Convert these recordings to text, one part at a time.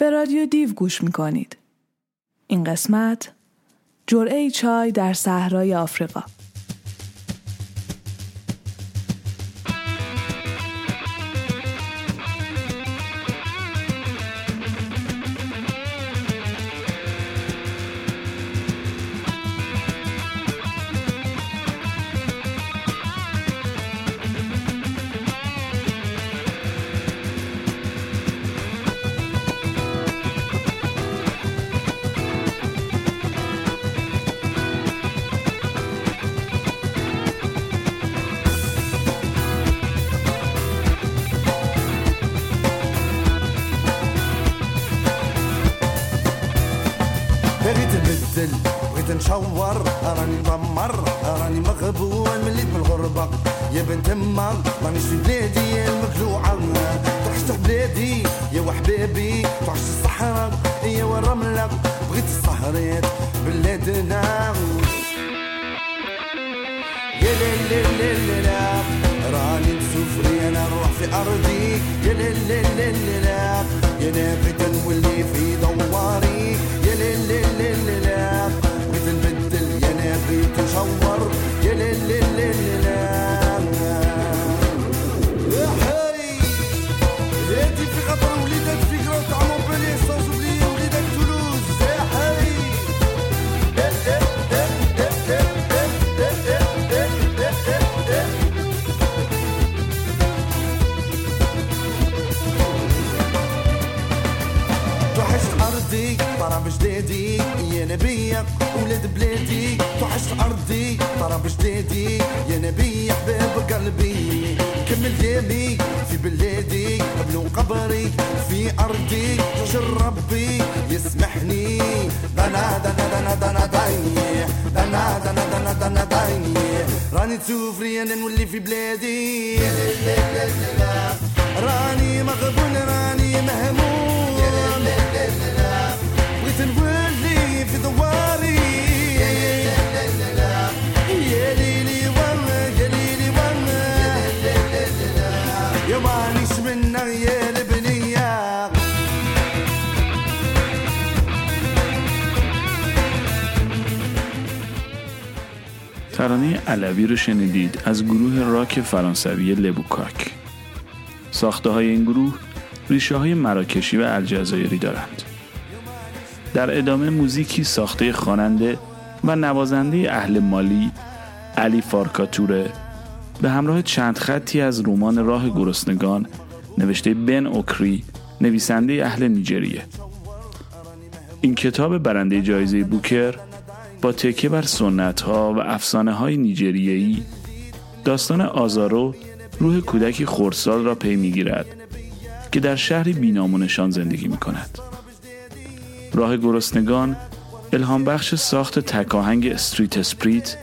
به رادیو دیو گوش می‌کنید. این قسمت جرعه چای در صحرای آفریقا. ضرب جدادي يا نبي حباب قلبي. كمل دامي في بلادي قبل قبري في أرضي. جر ربي يسمحني. دنا دنا دنا دنا دايني. دنا دنا دنا دنا دايني. راني تسوفري أنا نولي في بلادي. راني مغبون راني مهموم. بغيت نولي ترانه علوی رو شنیدید از گروه راک فرانسوی لبوکاک. ساخته های این گروه ریشه های مراکشی و الجزایری دارند. در ادامه موزیکی ساخته خواننده و نوازنده اهل مالی علی فارکاتوره به همراه چند خطی از رمان راه گرسنگان نوشته بن اوکری نویسنده اهل نیجریه. این کتاب برنده جایزه بوکر با تکیه بر سنت ها و افسانه های نیجریه‌ای داستان آزارو روح کودکی خردسال را پی می‌گیرد که در شهری بی نام و نشان زندگی می کند. راه گرسنگان الهام بخش ساخت تکاهنگ Street Spirit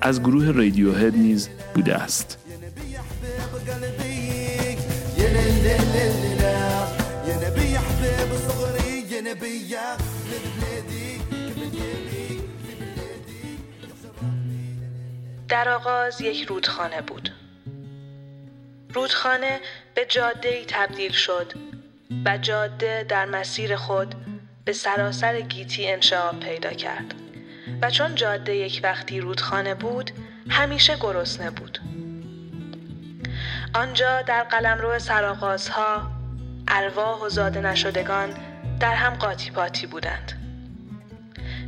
از گروه Radiohead نیز بوده است. در آغاز یک رودخانه بود. رودخانه به جاده تبدیل شد و جاده در مسیر خود به سراسر گیتی انشعاب پیدا کرد و چون جاده یک وقتی رودخانه بود همیشه گرسنه بود. آنجا در قلمرو سرآغازها ارواح و زاده نشدگان در هم قاطی پاتی بودند.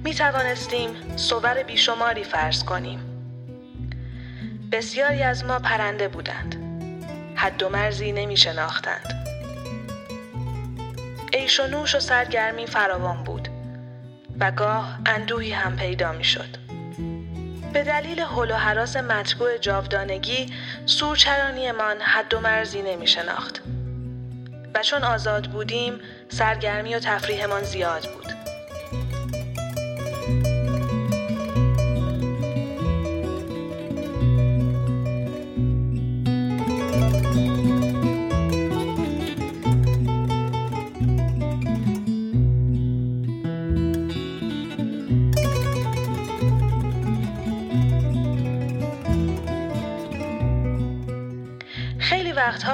می توانستیم صور بیشماری فرض کنیم. بسیاری از ما پرنده بودند. حد و مرزی نمی شناختند. عیش و نوش و سرگرمی فراوان بود و گاه اندوهی هم پیدا می شد. به دلیل حل و حراس مطبوع جاودانگی سورچرانیمان حد و مرزی نمی شناخت. و چون آزاد بودیم سرگرمی و تفریحمان زیاد بود.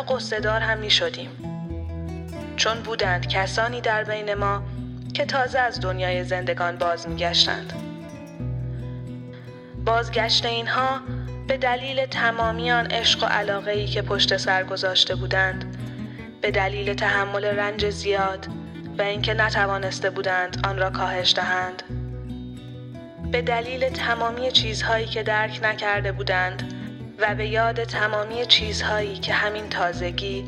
قصدار هم می شدیم. چون بودند کسانی در بین ما که تازه از دنیای زندگان باز میگشتند بازگشت اینها به دلیل تمامی آن عشق و علاقه ای که پشت سر گذاشته بودند به دلیل تحمل رنج زیاد و اینکه نتوانسته بودند آن را کاهش دهند به دلیل تمامی چیزهایی که درک نکرده بودند و به یاد تمامی چیزهایی که همین تازگی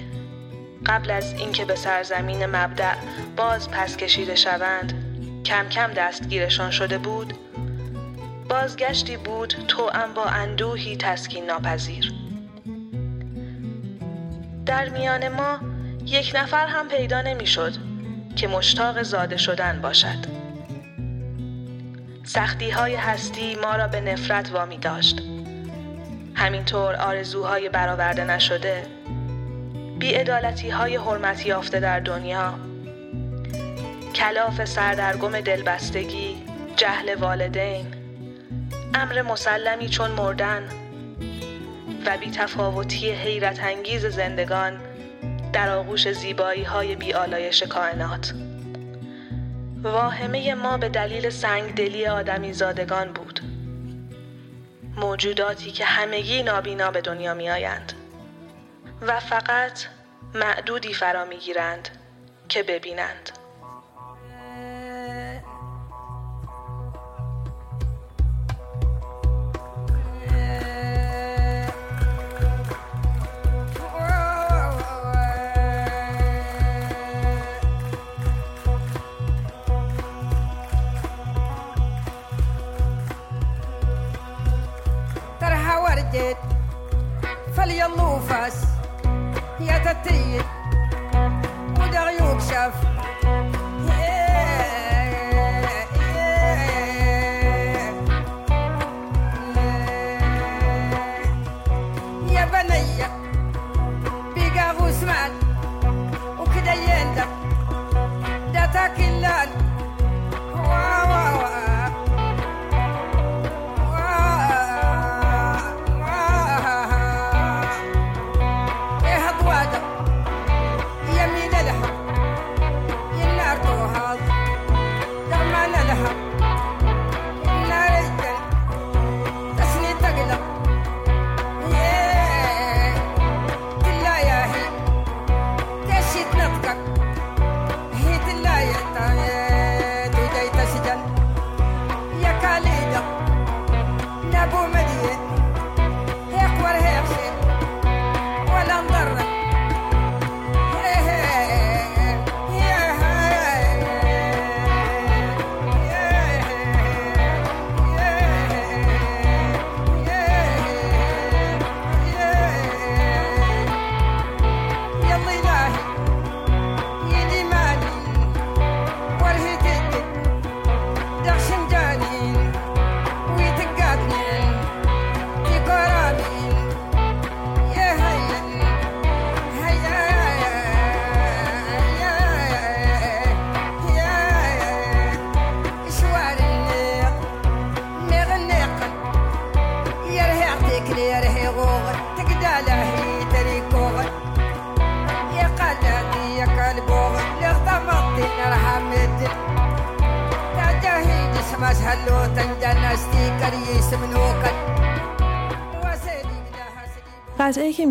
قبل از اینکه به سرزمین مبدع باز پس کشیده شوند کم کم دستگیرشان شده بود بازگشتی بود تو با اندوهی تسکین ناپذیر. در میان ما یک نفر هم پیدا نمی‌شد که مشتاق زاده شدن باشد. سختی های هستی ما را به نفرت وامی داشت. همینطور آرزوهای برآورده نشده. بیعدالتی های حرمتی یافته در دنیا. کلاف سردرگم دلبستگی جهل والدین. امر مسلمی چون مردن. و بی تفاوتی حیرت انگیز زندگان در آغوش زیبایی های بی آلایش کائنات. واهمه ما به دلیل سنگدلی آدمی زادگان بود. موجوداتی که همگی نابینا به دنیا می آیند و فقط معدودی فرا می گیرند که ببینند. face. Yet I tell you.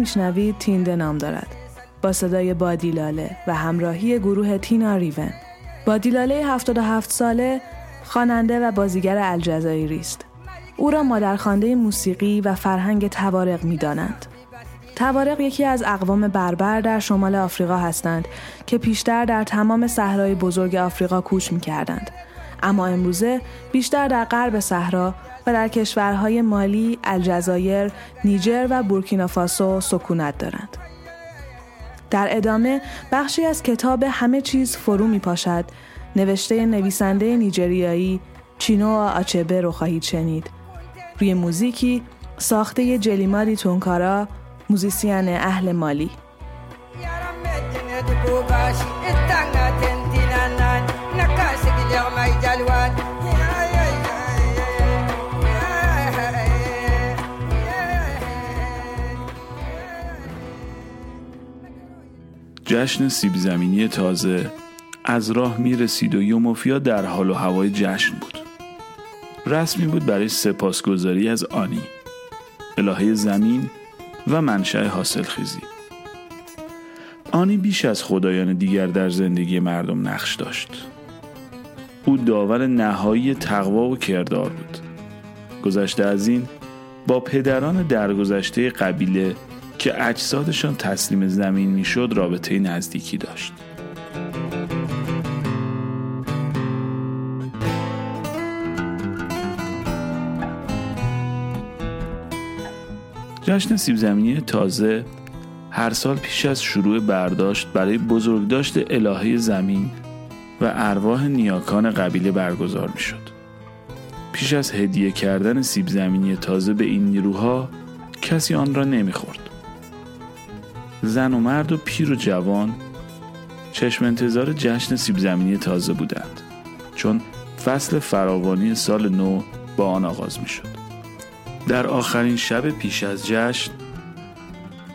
میشنوید تینده نام دارد. با صدای بادیلاله و همراهی گروه تینا ریون. بادیلاله 77 ساله خواننده و بازیگر الجزایری است. او را مادرخوانده موسیقی و فرهنگ توارق می‌دانند. توارق یکی از اقوام بربر در شمال آفریقا هستند که پیشتر در تمام صحرای بزرگ آفریقا کوچ می‌کردند. اما امروزه بیشتر در غرب صحرا و در کشورهای مالی، الجزایر، نیجر و بورکینافاسو سکونت دارند. در ادامه بخشی از کتاب همه چیز فرو می پاشد نوشته نویسنده نیجریایی چینو آچبه رو خواهید شنید. روی موزیکی ساخته جلیماری تونکارا موزیسین اهل مالی. جشن سیب زمینی تازه از راه می رسید و یوموفیا در حال و هوای جشن بود. رسمی بود برای سپاسگزاری از آنی الهه زمین و منشأ حاصل خیزی آنی بیش از خدایان دیگر در زندگی مردم نقش داشت. او داور نهایی تقوا و کردار بود. گذشته از این با پدران درگذشته قبیله که اجسادشان تسلیم زمین می‌شد رابطه نزدیکی داشت جشن سیب زمینی تازه هر سال پیش از شروع برداشت برای بزرگداشت الهه زمین و ارواح نیاکان قبیله برگزار می شد. پیش از هدیه کردن سیب زمینی تازه به این نیروها کسی آن را نمی‌خورد. زن و مرد و پیر و جوان چشم انتظار جشن سیب زمینی تازه بودند چون فصل فراوانی سال نو با آن آغاز می شد. در آخرین شب پیش از جشن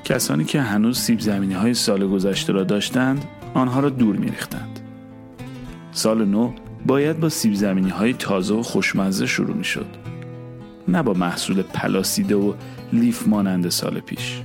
کسانی که هنوز سیب زمینی های سال گذشته را داشتند آنها را دور می ریختند. سال نو باید با سیب زمینی های تازه و خوشمزه شروع می شد. نه با محصول پلاسیده و لیف مانند سال پیش.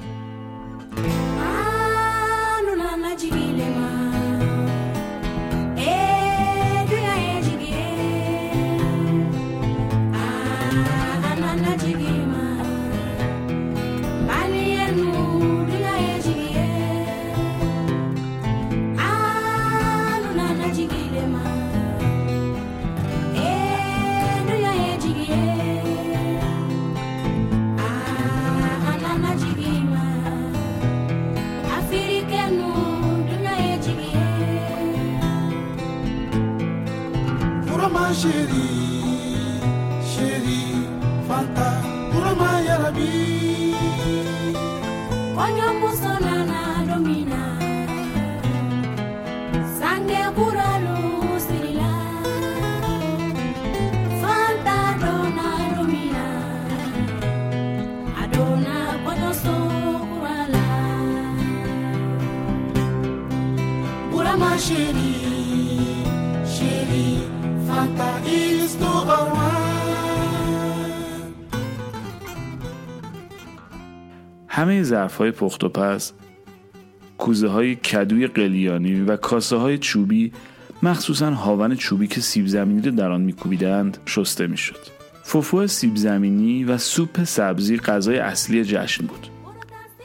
Chérie, chérie, Fanta is. همه ظرف های پخت و پز کوزه های کدوی قلیانی و کاسه های چوبی مخصوصا هاون چوبی که سیب زمینی رو در آن میکوبیدند شسته می‌شد فوفو سیب زمینی و سوپ سبزی غذای اصلی جشن بود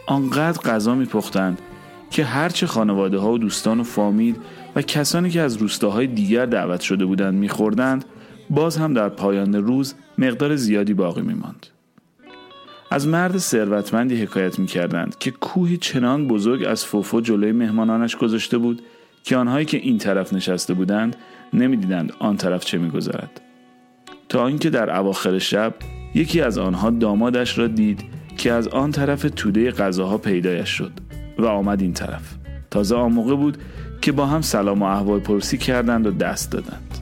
آنقدر غذا میپختند که هرچه خانواده ها و دوستان و فامیل و کسانی که از روستاهای دیگر دعوت شده بودند میخوردند باز هم در پایان روز مقدار زیادی باقی میماند. از مرد ثروتمندی حکایت می‌کردند که کوهی چنان بزرگ از فوفو جلوی مهمانانش گذاشته بود که آنهایی که این طرف نشسته بودند نمی‌دیدند آن طرف چه میگذرد. تا اینکه در اواخر شب یکی از آنها دامادش را دید که از آن طرف توده غذاها پیدایش شد. و آمد این طرف. تازه آن موقع بود که با هم سلام و احوال پرسی کردند و دست دادند.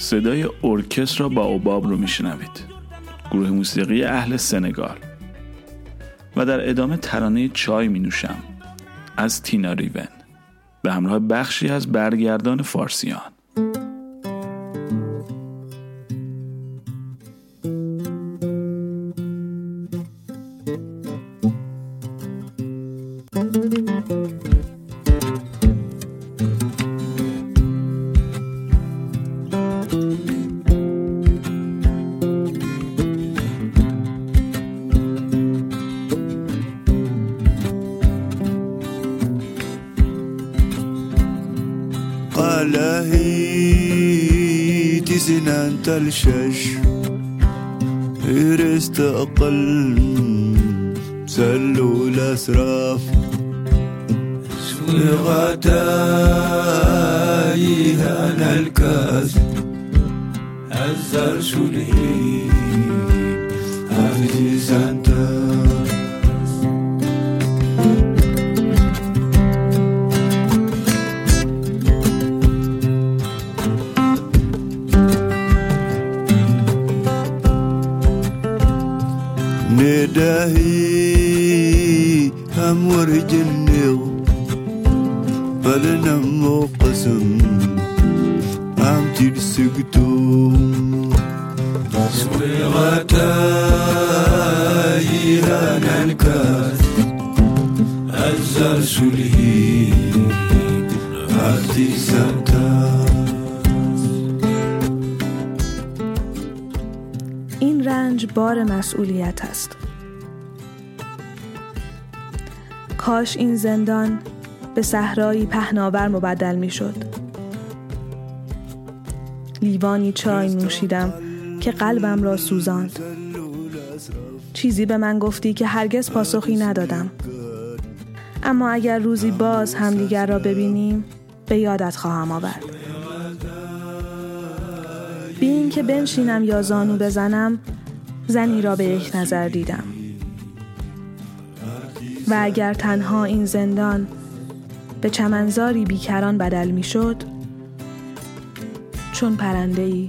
صدای ارکستر با اوباب رو میشنوید. گروه موسیقی اهل سنگال. و در ادامه ترانه چای می نوشم از تینا ریون. به همراه بخشی از برگردان فارسیان. تزنان این رنج بار مسئولیت است. کاش این زندان به صحرایی پهناور مبدل می شد لیوانی چای نوشیدم. که قلبم را سوزاند. چیزی به من گفتی که هرگز پاسخی ندادم. اما اگر روزی باز همدیگر را ببینیم به یادت خواهم آورد. بی اینکه بنشینم یا زانو بزنم زنی را به یک نظر دیدم. و اگر تنها این زندان به چمنزاری بیکران بدل می شد چون پرنده ای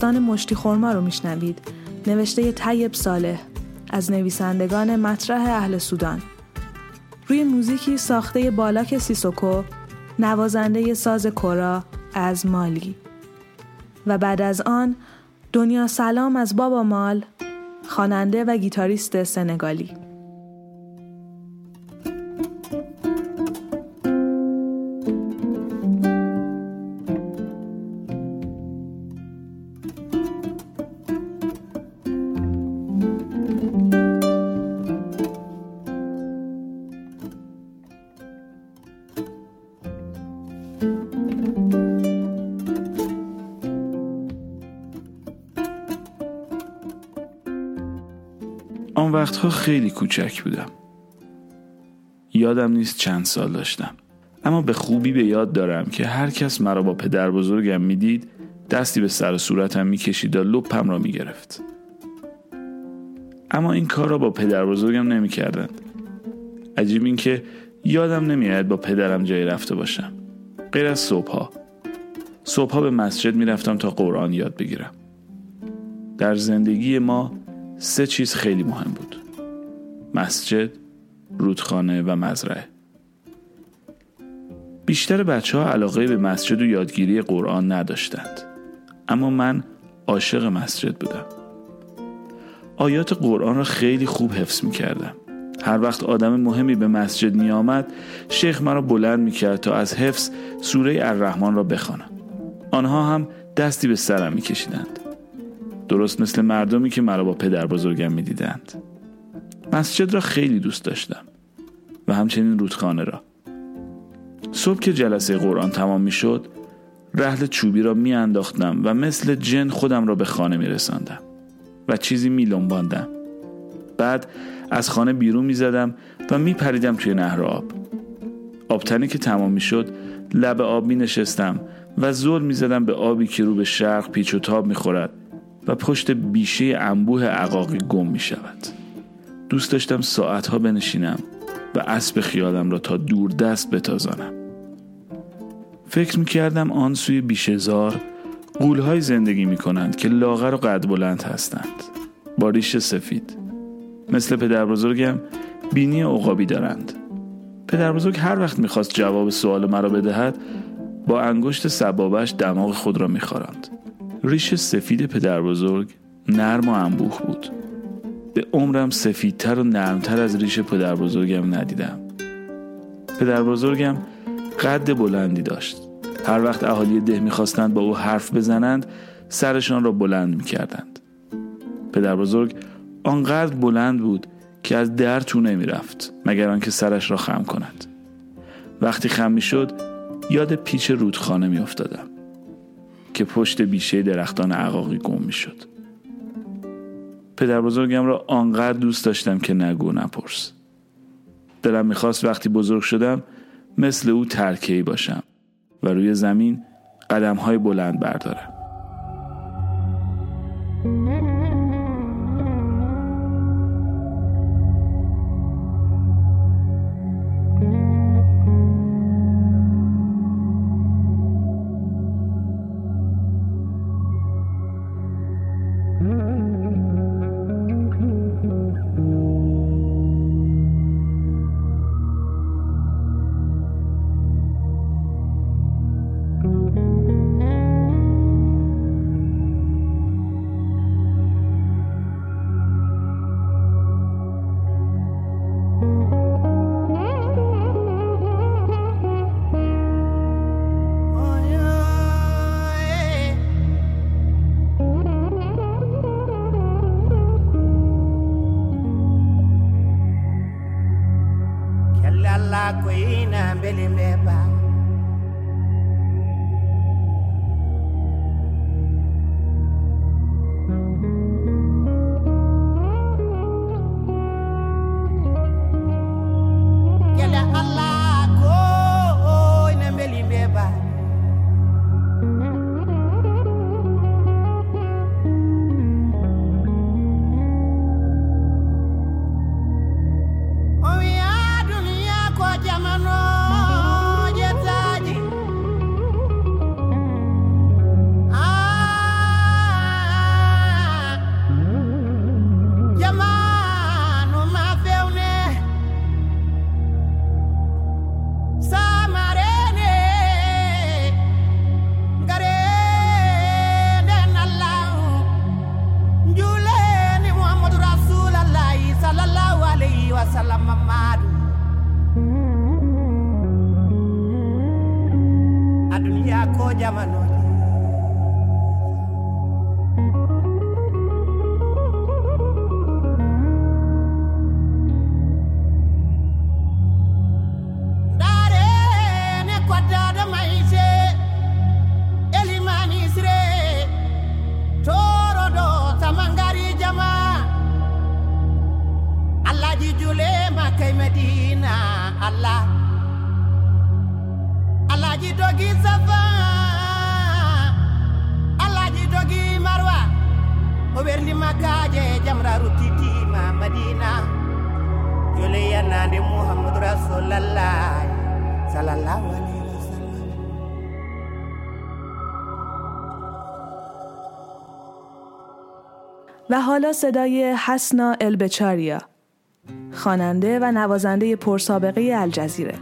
داستان مشتی خورما رو میشنوید. نوشته طیب صالح. از نویسندگان مطرح اهل سودان. روی موزیکی ساخته بالاک سیسوکو نوازنده ساز کرا از مالی. و بعد از آن دنیا سلام از بابا مال خواننده و گیتاریست سنگالی. آن وقتها خیلی کوچک بودم. یادم نیست چند سال داشتم. اما به خوبی به یاد دارم که هر کس مرا با پدر بزرگم می‌دید دستی به سر و صورتم می‌کشید و لپم را می‌گرفت. اما این کار را با پدر بزرگم نمی‌کردند. عجیب این که یادم نمیآید با پدرم جایی رفته باشم. غیر از صبحها. صبحها به مسجد می‌رفتم تا قرآن یاد بگیرم. در زندگی ما سه چیز خیلی مهم بود. مسجد، رودخانه و مزرعه. بیشتر بچه ها علاقه به مسجد و یادگیری قرآن نداشتند. اما من عاشق مسجد بودم. آیات قرآن را خیلی خوب حفظ می کردم هر وقت آدم مهمی به مسجد می آمد شیخ مرا بلند می کرد تا از حفظ سوره الرحمن را بخوانم. آنها هم دستی به سرم می کشیدند درست مثل مردمی که مرا با پدر بزرگم می دیدند مسجد را خیلی دوست داشتم و همچنین رودخانه را. صبح که جلسه قرآن تمام می شد رحل چوبی را می انداختم و مثل جن خودم را به خانه می رساندم و چیزی می لنباندم. بعد از خانه بیرون می زدم و می پریدم توی نهر آب. آبتنی که تمام می شد لب آب می نشستم و زل می زدم به آبی که رو به شرق پیچ و تاب می خورد و پشت بیشه انبوه عقاقی گم می شود. دوست داشتم ساعتها بنشینم و اسب خیالم را تا دور دست بتازانم. فکر می کردم آن سوی بیشهزار قولهای زندگی می کنند که لاغر و قد بلند هستند. با ریش سفید. مثل پدر بزرگم بینی عقابی دارند. پدر بزرگ هر وقت می‌خواست جواب سوال مرا بدهد با انگشت سبابش دماغ خود را میخوراند. ریش سفید پدر بزرگ نرم و انبوه بود. به عمرم سفیدتر و نرمتر از ریش پدر بزرگم ندیدم. پدر بزرگم قد بلندی داشت. هر وقت اهالی ده می‌خواستند با او حرف بزنند سرشان را بلند می‌کردند. پدر بزرگ آنقدر بلند بود که از در تو نمی‌رفت مگر آنکه سرش را خم کند. وقتی خم می‌شد یاد پیچ رودخانه میافتادم. که پشت بیشه درختان عقاقی گم می‌شد. پدر بزرگم را آنقدر دوست داشتم که نگو نپرس. دلم می‌خواست وقتی بزرگ شدم مثل او ترکهی باشم و روی زمین قدم های بلند بردارم. حالا صدای حسنا البچاریا خواننده و نوازنده پرسابقه الجزیره.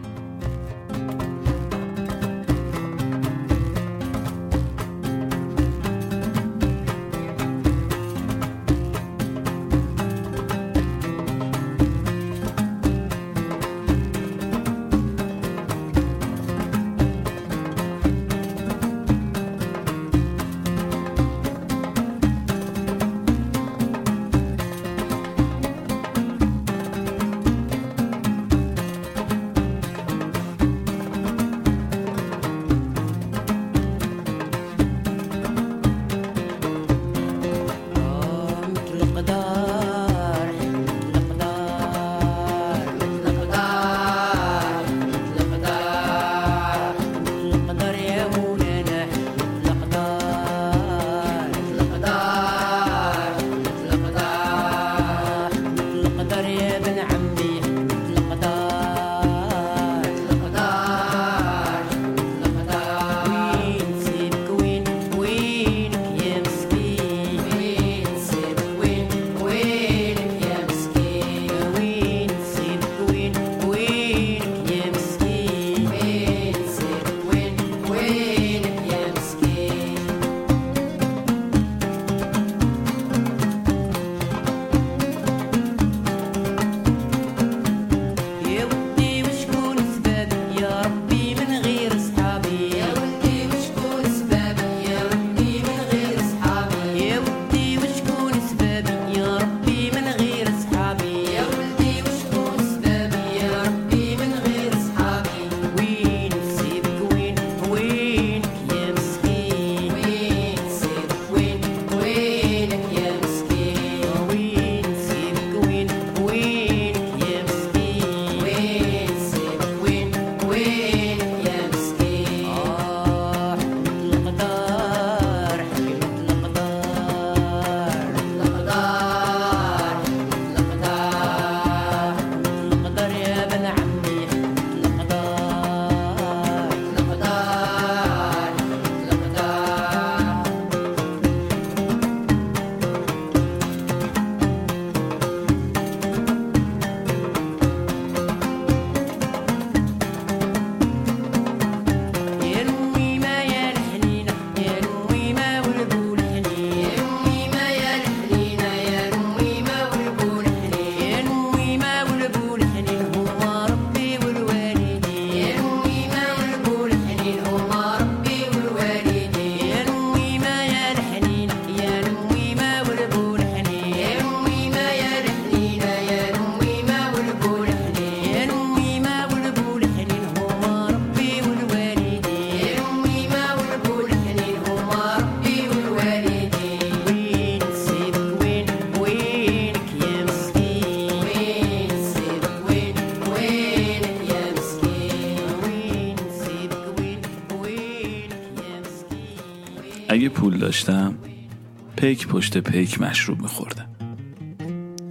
پیک پشت پیک مشروب میخوردم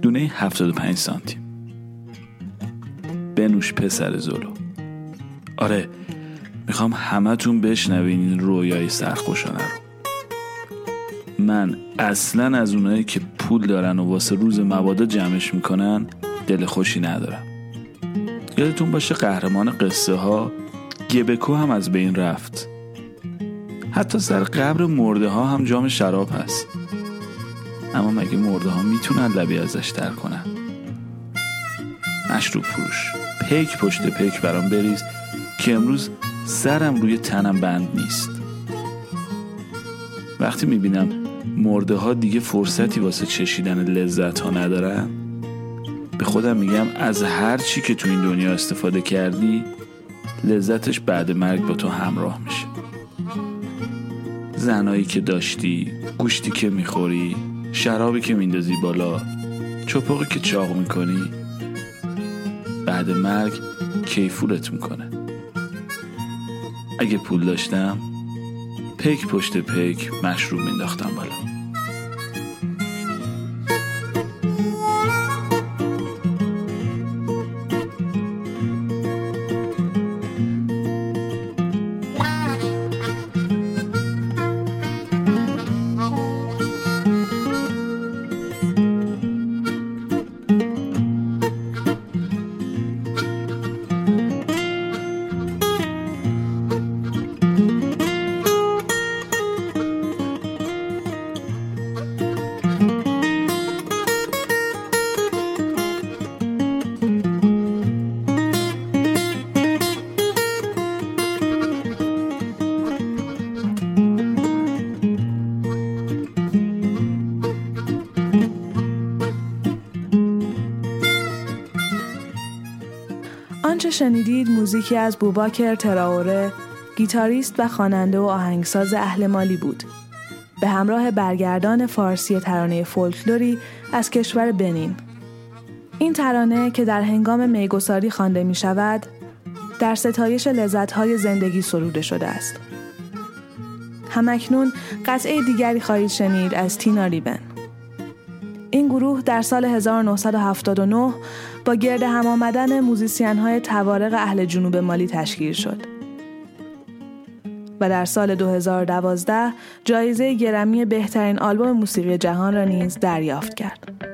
دونه 75 سانتیم. بنوش پسر زلو. آره می‌خوام همتون بشنوین این رویای سرخوشانه رو. من اصلا از اونایی که پول دارن و واسه روز مبادا جمعش می‌کنن دل خوشی ندارم. یادتون باشه قهرمان قصه ها گبکو هم از بین رفت. حتی سر قبر مرده ها هم جام شراب هست. اما مگه مرده ها می‌تونن لبی ازش تر کنن؟ مشروب فروش پیک پشت پیک برام بریز که امروز سرم روی تنم بند نیست. وقتی می‌بینم مرده ها دیگه فرصتی واسه چشیدن لذت ها ندارن به خودم میگم از هر چی که تو این دنیا استفاده کردی لذتش بعد مرگ با تو همراه میشه. زنایی که داشتی گوشتی که می‌خوری شرابی که میندازی بالا چپاقی که چاق می‌کنی بعد مرگ کیفورت می‌کنه. اگه پول داشتم پیک پشت پیک مشروب مینداختم بالا. شنیدید موزیکی از بوباکر تراوره گیتاریست و خواننده و آهنگساز اهل مالی بود. به همراه برگردان فارسی ترانه فولکلوری از کشور بنین. این ترانه که در هنگام میگساری خوانده می شود در ستایش لذتهای زندگی سروده شده است. همکنون قطعه دیگری خواهید شنید از تینا ریبن. این گروه در سال 1979 با گرد هم آمدن موزیسین های توارق اهل جنوب مالی تشکیل شد و در سال 2012 جایزه گرمی بهترین آلبوم موسیقی جهان را نیز دریافت کرد.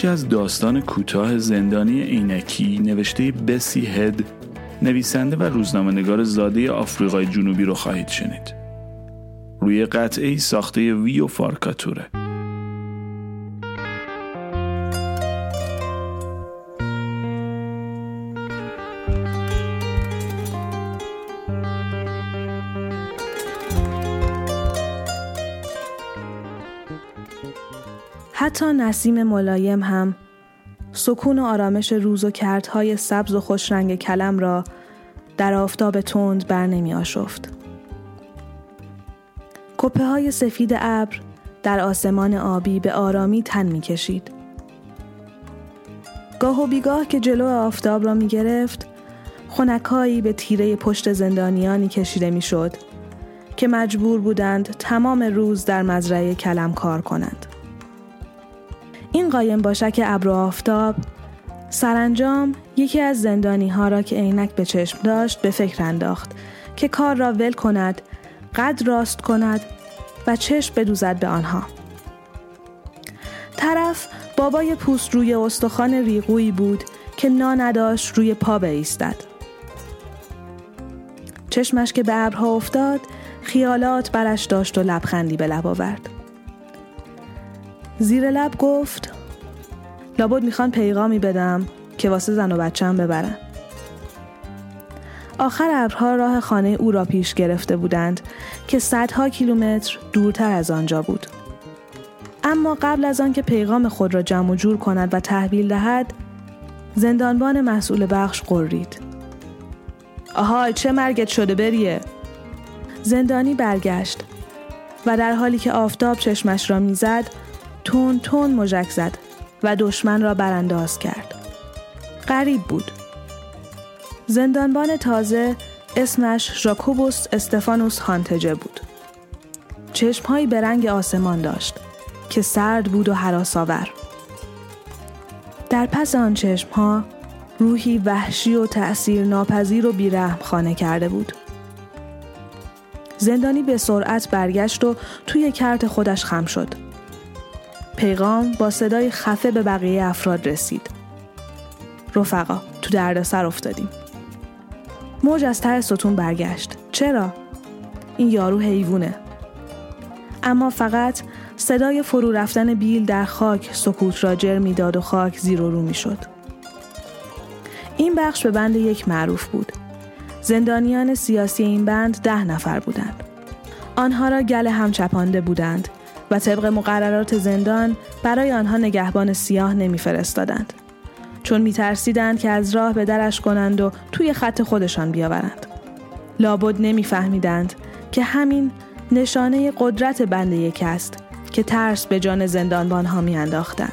بخشی از داستان کوتاه زندانی عینکی نوشته بسی هد نویسنده و روزنامه‌نگار زاده آفریقای جنوبی رو خواهید شنید. روی قطعه ساخته ویو فارکاتوره. حتی نسیم ملایم هم سکون و آرامش روز و کردهای سبز و خوشرنگ کلم را در آفتاب تند بر نمی آشفت. کپه های سفید ابر در آسمان آبی به آرامی تن می کشید. گاه و بیگاه که جلو آفتاب را می گرفت خونکایی به تیره پشت زندانیانی کشیده می شد که مجبور بودند تمام روز در مزرعه کلم کار کنند. این قایم باشک ابر و آفتاب سرانجام یکی از زندانی ها را که عینک به چشم داشت به فکر انداخت که کار را ول کند قد راست کند و چشم بدوزد به آنها. طرف بابای پوست روی استخوان ریغویی بود که نا نداشت روی پا بایستد. چشمش که به ابرها افتاد خیالات برش داشت و لبخندی به لب آورد. زیر لب گفت لابد می‌خوان پیغامی بدم که واسه زن و بچم ببرن. آخر ابرها راه خانه او را پیش گرفته بودند که صدها کیلومتر دورتر از آنجا بود. اما قبل از آنکه پیغام خود را جمع و جور کند و تحویل دهد زندانبان مسئول بخش قرید آها چه مرگت شده بریه؟ زندانی برگشت و در حالی که آفتاب چشمش را می‌زد تون تون مژک زد و دشمن را برانداز کرد. غریب بود. زندانبان تازه اسمش ژاکوبوس استفانوس هانتجه بود. چشمهایی به رنگ آسمان داشت که سرد بود و حراسآور. در پس آن چشمها روحی وحشی و تأثیر ناپذیر و بیرحم خانه کرده بود. زندانی به سرعت برگشت و توی کرت خودش خم شد. پیغام با صدای خفه به بقیه افراد رسید. رفقا تو دردسر افتادیم. موج از ته ستون برگشت. چرا؟ این یارو حیوونه اما فقط صدای فرو رفتن بیل در خاک سکوت را جر می‌داد و خاک زیر و رو می‌شد. این بخش به بند یک معروف بود. زندانیان سیاسی این بند ده نفر بودند. آنها را گل هم چپانده بودند. و طبق مقررات زندان برای آنها نگهبان سیاه نمیفرستادند. چون میترسیدند که از راه به درش کنند و توی خط خودشان بیاورند. لابد نمیفهمیدند که همین نشانه قدرت بند یک است که ترس به جان زندانبان ها میانداختند.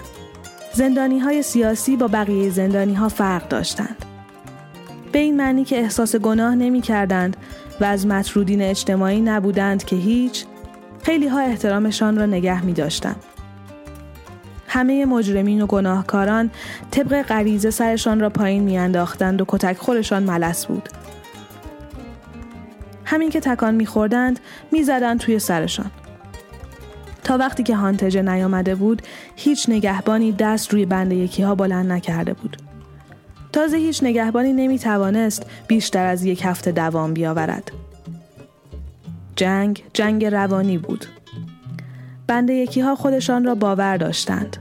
زندانی های سیاسی با بقیه زندانی ها فرق داشتند. به این معنی که احساس گناه نمی کردند و از مطرودین اجتماعی نبودند که هیچ خیلی ها احترامشان را نگه می داشتند. همه مجرمین و گناهکاران طبق غریزه سرشان را پایین میانداختند و کتک خورشان ملس بود. همین که تکان میخوردند می‌زدند توی سرشان. تا وقتی که هانتجه نیامده بود هیچ نگهبانی دست روی بند یکی ها بلند نکرده بود. تازه هیچ نگهبانی نمی توانست بیشتر از یک هفته دوام بیاورد. جنگ جنگ روانی بود. بنده یکی ها خودشان را باور داشتند.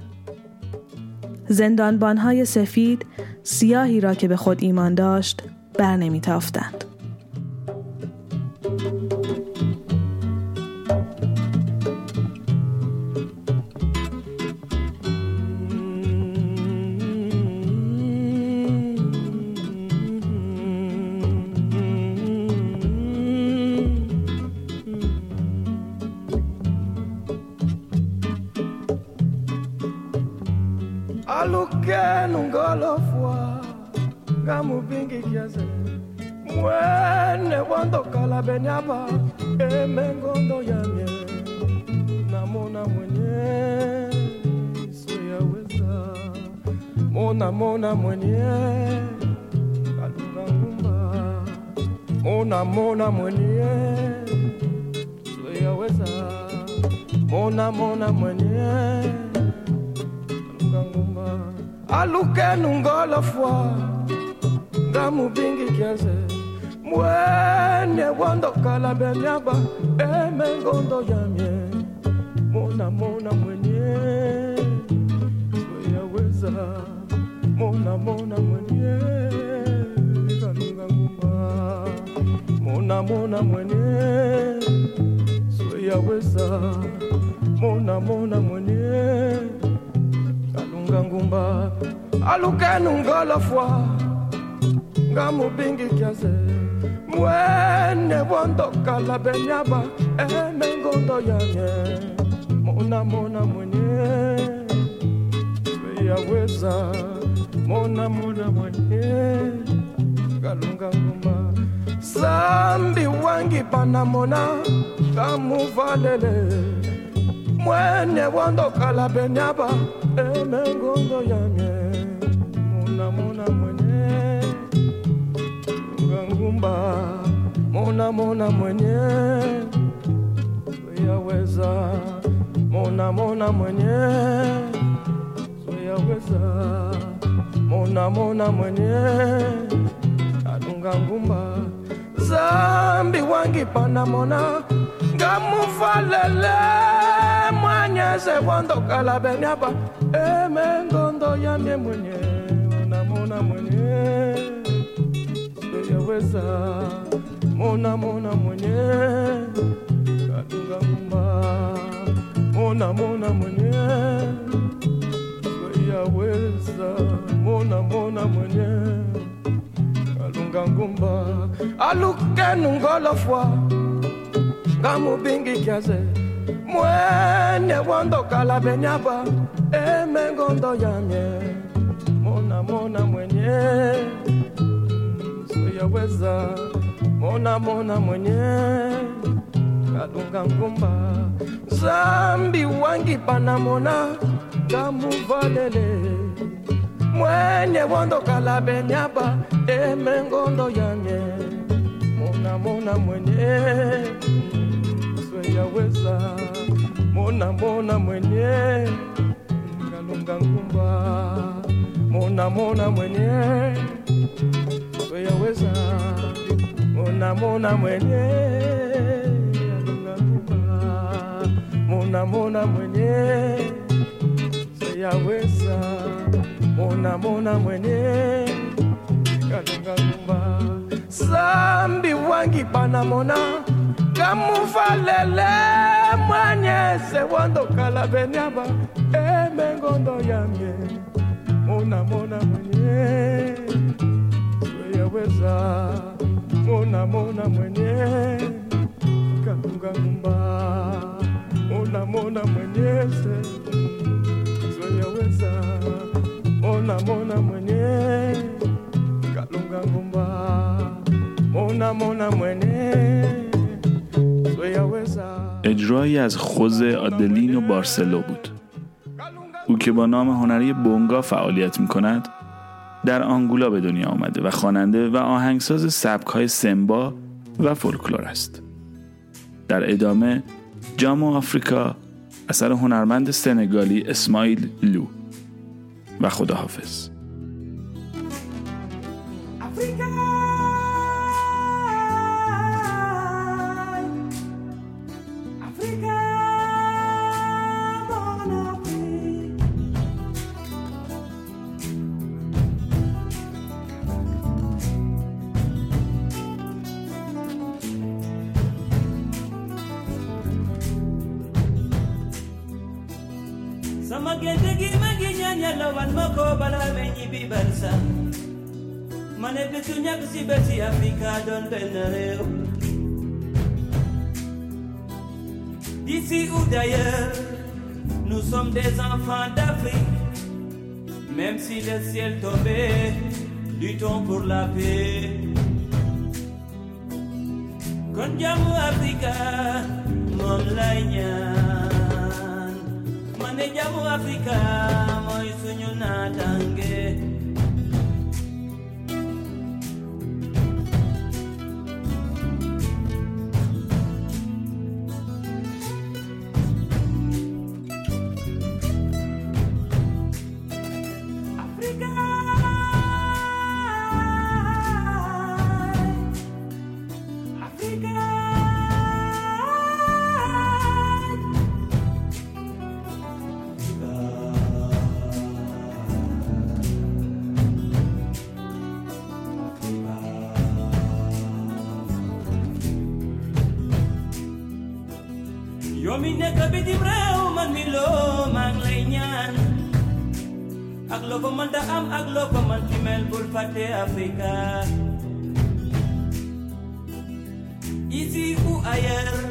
زندانبانهای سفید سیاهی را که به خود ایمان داشت بر نمی تافتند. Aluke oh nungolofwa ngamubingi kiaze mwene eh. wandokala benyaba emengondo yamye namona mwenye soyaweza mona mona mwenye kalunga ngumba. Mona mona mwenye soyaweza mona mona mwenye aluke nungolofwa ngamubingi kiaze mwene wandokala benyaba emengondo yamye mona mona mwenye. Weyaweza mona mona mwenye. Kalunga ngumba. Mona mona mwenye. Sweyaweza. Mona mona mwenye ngumba alukenu ngolo fwa. Ngamubingi kiaze mwene bondo kala benyaba emengondo yanye. Mona mona mwenye mona mona mwenye kalunga ngumba. Sambi wangi panamona kamuvalele mwene wandokala penyapa emengondo yamye munamuna mwenye. Ngangumba munamuna mwenye. Soyaweza munamuna mwenye. Soyaweza munamuna mwenye. Anungangumba zambi wangi panamona ngamuvalele Nese wando kalabe nyapa Eme ngondo ya mie mwenye Muna mwenye Siyeweza Muna muna mwenye mona mumba Muna muna mwenye mona Muna muna mwenye Kalunga ngumba Aluke nungolo fwa Gamubingi kiaze mwene wandokala benyaba emengondo yamye mona mona mwenye soyaweza mona mona mwenye kalunga ngumba. Zambi wangi panamona kamuvalele mwenye wandokala benyaba emengondo yamye mona mona mwenye sweyaweza mona mona mwenye. Kalunga ngumba. Mona mona mwenye. Sweyaweza mona mona mwenye. Kalunga ngumba. Mona mona mwenye. Sweyaweza mona mona mwenye. Kalunga ngumba. Zambi wangi panamona kamuvalele mwanyeze wandokala benyaba emengondo yamye mona mona mwenye sweyaweza mona mona mwenye kalunga ngumba mona mona mwenyeze sweyaweza mona mona mwenye kalunga ngumba mona mona mwenye اجرایی از خوز آدلین و بارسلو بود. او که با نام هنری بونگا فعالیت می کند در آنگولا به دنیا آمده و خواننده و آهنگساز سبکهای سمبا و فولکلور است. در ادامه جامو آفریکا اثر هنرمند سنگالی اسماعیل لو. و خداحافظ. no wan moko balabe nyibi barsa mane bitu nyak si beti afrika don benareu d'ici ou d'ailleurs nous sommes des enfants d'Afrique. Même si le ciel tombait luttons pour la paix. Kon jamu afrika mom lay ñaan mane jamu afrika. nyo natange loo maa ngi lay ñaan ak loo ko mën da am ak loo ko mën ci mel bul Africa ici ou ailleurs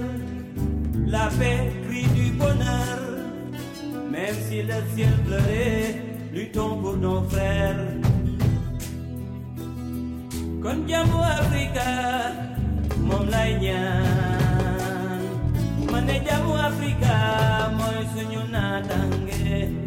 la paix crie du bonheur. Même si le ciel pleurait luttons pour nos frères. Kon jàmmu Africa moom lay ñaan. Ma ne jàmmu Africa mooy suñu naataange